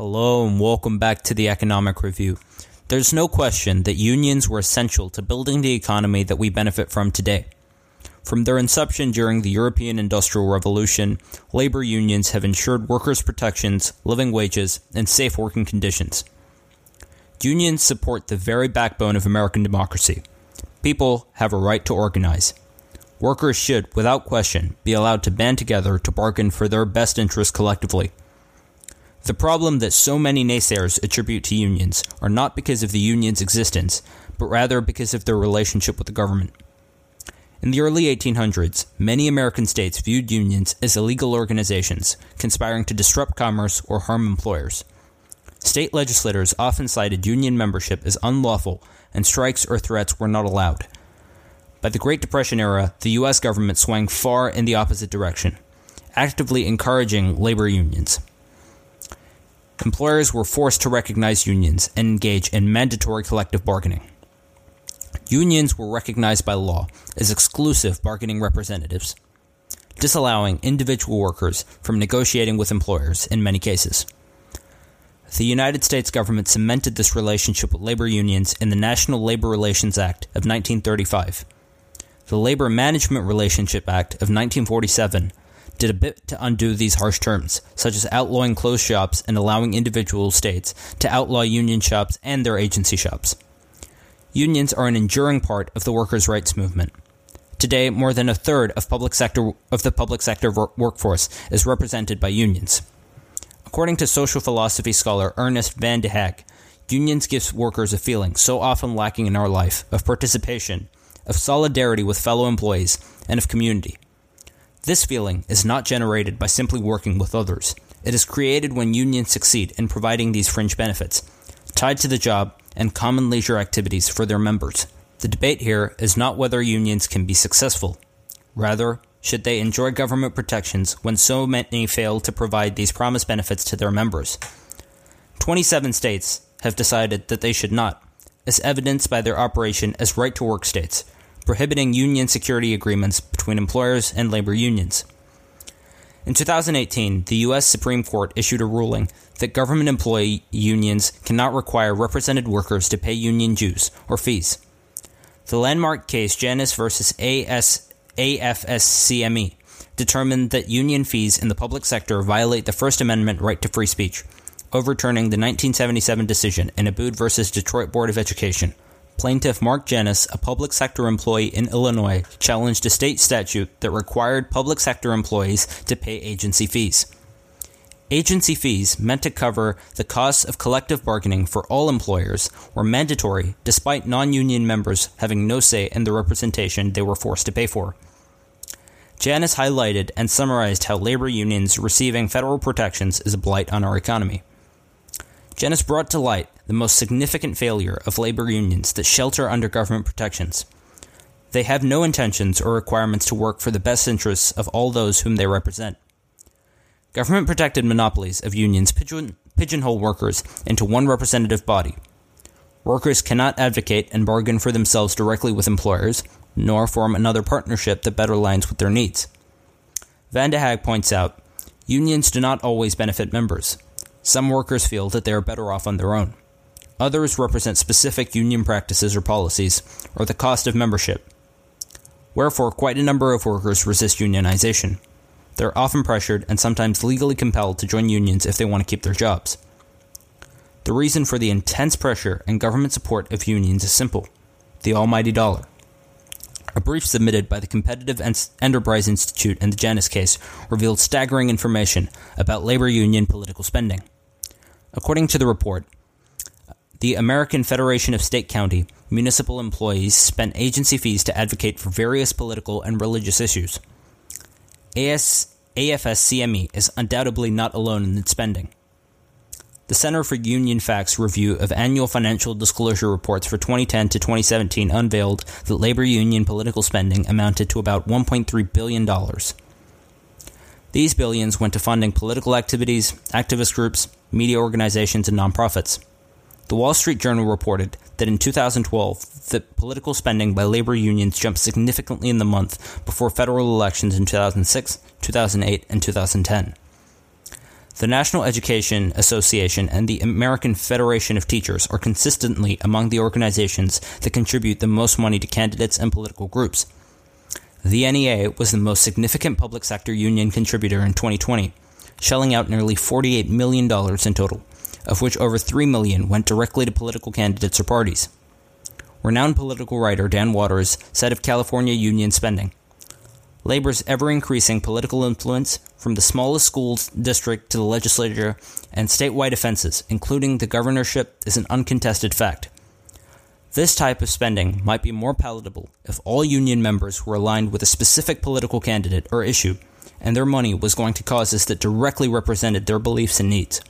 Hello and welcome back to the Economic Review. There's no question that unions were essential to building the economy that we benefit from today. From their inception during the European Industrial Revolution, labor unions have ensured workers' protections, living wages, and safe working conditions. Unions support the very backbone of American democracy. People have a right to organize. Workers should, without question, be allowed to band together to bargain for their best interests collectively. The problem that so many naysayers attribute to unions are not because of the union's existence, but rather because of their relationship with the government. In the early 1800s, many American states viewed unions as illegal organizations, conspiring to disrupt commerce or harm employers. State legislators often cited union membership as unlawful, and strikes or threats were not allowed. By the Great Depression era, the U.S. government swung far in the opposite direction, actively encouraging labor unions. Employers were forced to recognize unions and engage in mandatory collective bargaining. Unions were recognized by law as exclusive bargaining representatives, disallowing individual workers from negotiating with employers in many cases. The United States government cemented this relationship with labor unions in the National Labor Relations Act of 1935. The Labor Management Relationship Act of 1947 did a bit to undo these harsh terms, such as outlawing closed shops and allowing individual states to outlaw union shops and their agency shops. Unions are an enduring part of the workers' rights movement. Today, more than a third of public sector of the public sector workforce is represented by unions. According to social philosophy scholar Ernest van den Haag, unions give workers a feeling so often lacking in our life of participation, of solidarity with fellow employees, and of community. This feeling is not generated by simply working with others. It is created when unions succeed in providing these fringe benefits, tied to the job and common leisure activities for their members. The debate here is not whether unions can be successful. Rather, should they enjoy government protections when so many fail to provide these promised benefits to their members? 27 states have decided that they should not, as evidenced by their operation as right to work states, prohibiting union security agreements between employers and labor unions. In 2018, the U.S. Supreme Court issued a ruling that government employee unions cannot require represented workers to pay union dues or fees. The landmark case Janus versus AS, AFSCME determined that union fees in the public sector violate the First Amendment right to free speech, overturning the 1977 decision in Abood versus Detroit Board of Education. Plaintiff Mark Janus, a public sector employee in Illinois, challenged a state statute that required public sector employees to pay agency fees. Agency fees, meant to cover the costs of collective bargaining for all employers, were mandatory despite non union members having no say in the representation they were forced to pay for. Janus highlighted and summarized how labor unions receiving federal protections is a blight on our economy. Janus brought to light the most significant failure of labor unions that shelter under government protections. They have no intentions or requirements to work for the best interests of all those whom they represent. Government protected monopolies of unions pigeon, pigeonhole workers into one representative body. Workers cannot advocate and bargain for themselves directly with employers, nor form another partnership that better aligns with their needs. Van den Haag points out unions do not always benefit members. Some workers feel that they are better off on their own. Others represent specific union practices or policies, or the cost of membership. Wherefore, quite a number of workers resist unionization. They are often pressured and sometimes legally compelled to join unions if they want to keep their jobs. The reason for the intense pressure and government support of unions is simple the almighty dollar. A brief submitted by the Competitive Enterprise Institute in the Janus case revealed staggering information about labor union political spending. According to the report, the American Federation of State County municipal employees spent agency fees to advocate for various political and religious issues. AS, AFSCME is undoubtedly not alone in its spending. The Center for Union Facts review of annual financial disclosure reports for 2010 to 2017 unveiled that labor union political spending amounted to about $1.3 billion. These billions went to funding political activities, activist groups, media organizations, and nonprofits. The Wall Street Journal reported that in 2012, the political spending by labor unions jumped significantly in the month before federal elections in 2006, 2008, and 2010. The National Education Association and the American Federation of Teachers are consistently among the organizations that contribute the most money to candidates and political groups. The NEA was the most significant public sector union contributor in 2020, shelling out nearly $48 million in total, of which over 3 million went directly to political candidates or parties. Renowned political writer Dan Walters said of California union spending Labor's ever increasing political influence, from the smallest school district to the legislature and statewide offenses, including the governorship, is an uncontested fact. This type of spending might be more palatable if all union members were aligned with a specific political candidate or issue, and their money was going to causes that directly represented their beliefs and needs.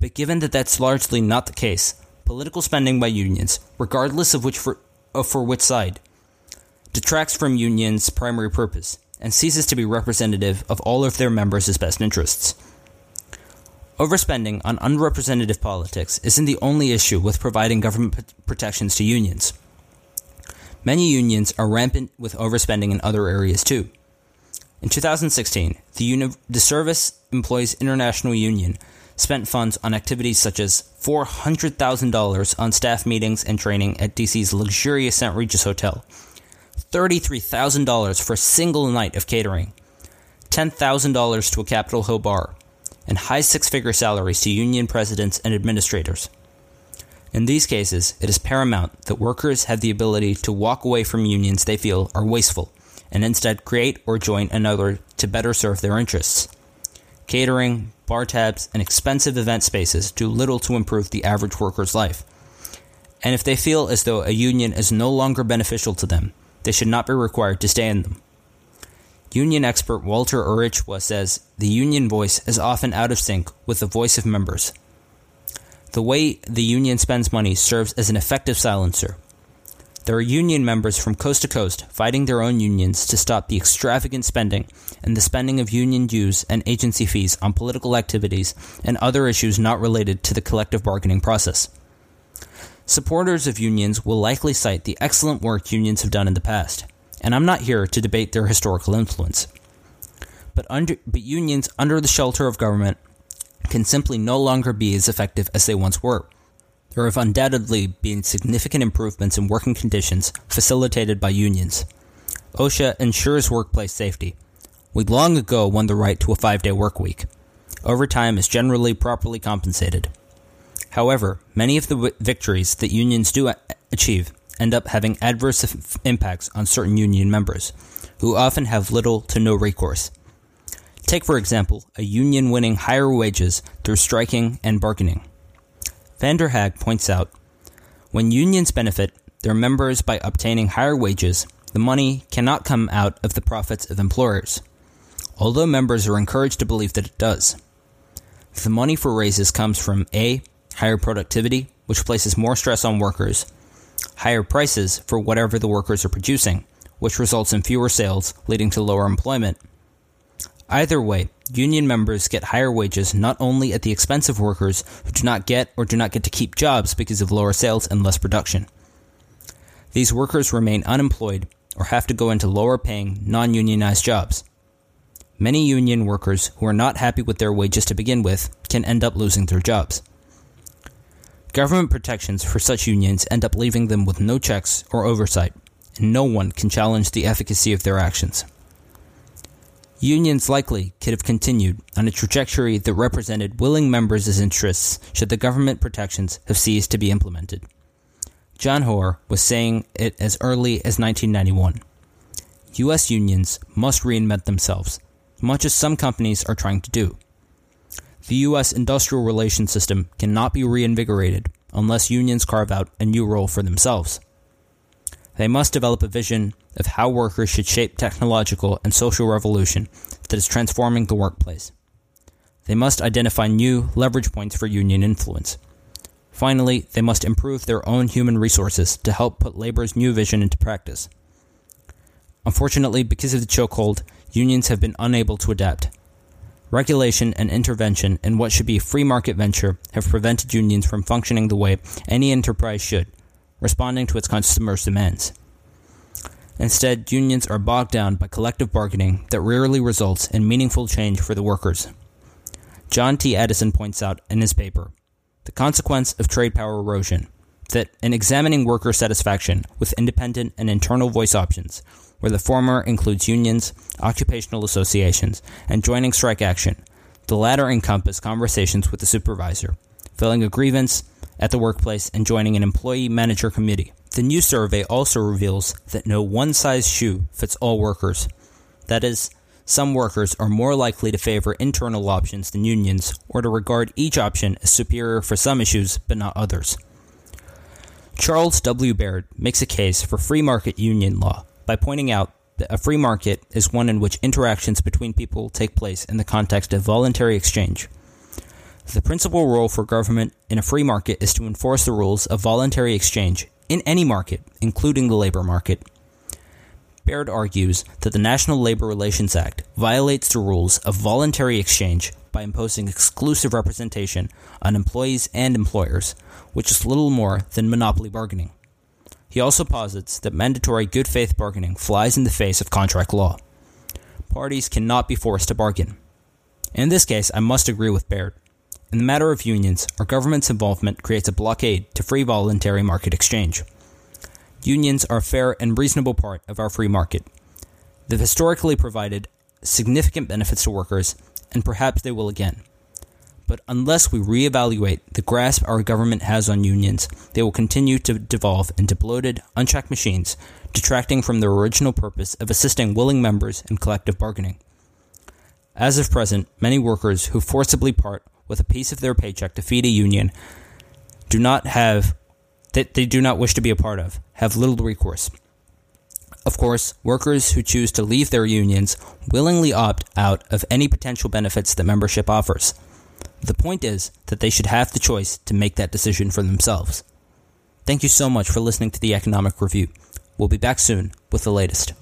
But given that that's largely not the case, political spending by unions, regardless of which for, of for which side, detracts from unions' primary purpose and ceases to be representative of all of their members' best interests. Overspending on unrepresentative politics isn't the only issue with providing government protections to unions. Many unions are rampant with overspending in other areas too. In 2016, the, Uni- the Service Employees International Union spent funds on activities such as $400,000 on staff meetings and training at DC's luxurious St. Regis Hotel, $33,000 for a single night of catering, $10,000 to a Capitol Hill bar, and high six figure salaries to union presidents and administrators. In these cases, it is paramount that workers have the ability to walk away from unions they feel are wasteful and instead create or join another to better serve their interests. Catering, bar tabs, and expensive event spaces do little to improve the average worker's life. And if they feel as though a union is no longer beneficial to them, they should not be required to stay in them. Union expert Walter Urichwa says the union voice is often out of sync with the voice of members. The way the union spends money serves as an effective silencer. There are union members from coast to coast fighting their own unions to stop the extravagant spending and the spending of union dues and agency fees on political activities and other issues not related to the collective bargaining process. Supporters of unions will likely cite the excellent work unions have done in the past and I'm not here to debate their historical influence. But, under, but unions under the shelter of government can simply no longer be as effective as they once were. There have undoubtedly been significant improvements in working conditions facilitated by unions. OSHA ensures workplace safety. We long ago won the right to a five day work week. Overtime is generally properly compensated. However, many of the w- victories that unions do a- achieve end up having adverse impacts on certain union members, who often have little to no recourse. Take, for example, a union winning higher wages through striking and bargaining. Van den Haag points out when unions benefit their members by obtaining higher wages, the money cannot come out of the profits of employers, although members are encouraged to believe that it does. The money for raises comes from A. Higher productivity, which places more stress on workers, higher prices for whatever the workers are producing, which results in fewer sales, leading to lower employment. Either way, union members get higher wages not only at the expense of workers who do not get or do not get to keep jobs because of lower sales and less production. These workers remain unemployed or have to go into lower paying, non unionized jobs. Many union workers who are not happy with their wages to begin with can end up losing their jobs. Government protections for such unions end up leaving them with no checks or oversight, and no one can challenge the efficacy of their actions. Unions likely could have continued on a trajectory that represented willing members' interests should the government protections have ceased to be implemented. John Hoerr was saying it as early as 1991. U.S. unions must reinvent themselves, much as some companies are trying to do. The U.S. industrial relations system cannot be reinvigorated unless unions carve out a new role for themselves. They must develop a vision of how workers should shape technological and social revolution that is transforming the workplace. They must identify new leverage points for union influence. Finally, they must improve their own human resources to help put labor's new vision into practice. Unfortunately, because of the chokehold, unions have been unable to adapt. Regulation and intervention in what should be a free market venture have prevented unions from functioning the way any enterprise should, responding to its customers' demands. Instead, unions are bogged down by collective bargaining that rarely results in meaningful change for the workers. John T. Addison points out in his paper the consequence of trade power erosion that in examining worker satisfaction with independent and internal voice options, where the former includes unions, occupational associations, and joining strike action, the latter encompass conversations with the supervisor, filling a grievance at the workplace, and joining an employee manager committee. The new survey also reveals that no one size shoe fits all workers. That is, some workers are more likely to favor internal options than unions, or to regard each option as superior for some issues but not others. Charles W. Baird makes a case for free market union law by pointing out that a free market is one in which interactions between people take place in the context of voluntary exchange. The principal role for government in a free market is to enforce the rules of voluntary exchange in any market, including the labor market. Baird argues that the National Labor Relations Act violates the rules of voluntary exchange by imposing exclusive representation on employees and employers, which is little more than monopoly bargaining. He also posits that mandatory good faith bargaining flies in the face of contract law. Parties cannot be forced to bargain. In this case, I must agree with Baird. In the matter of unions, our government's involvement creates a blockade to free voluntary market exchange. Unions are a fair and reasonable part of our free market. They've historically provided significant benefits to workers, and perhaps they will again. But unless we reevaluate the grasp our government has on unions, they will continue to devolve into bloated, unchecked machines, detracting from their original purpose of assisting willing members in collective bargaining. As of present, many workers who forcibly part with a piece of their paycheck to feed a union do not have that they do not wish to be a part of have little recourse. Of course, workers who choose to leave their unions willingly opt out of any potential benefits that membership offers. The point is that they should have the choice to make that decision for themselves. Thank you so much for listening to the Economic Review. We'll be back soon with the latest.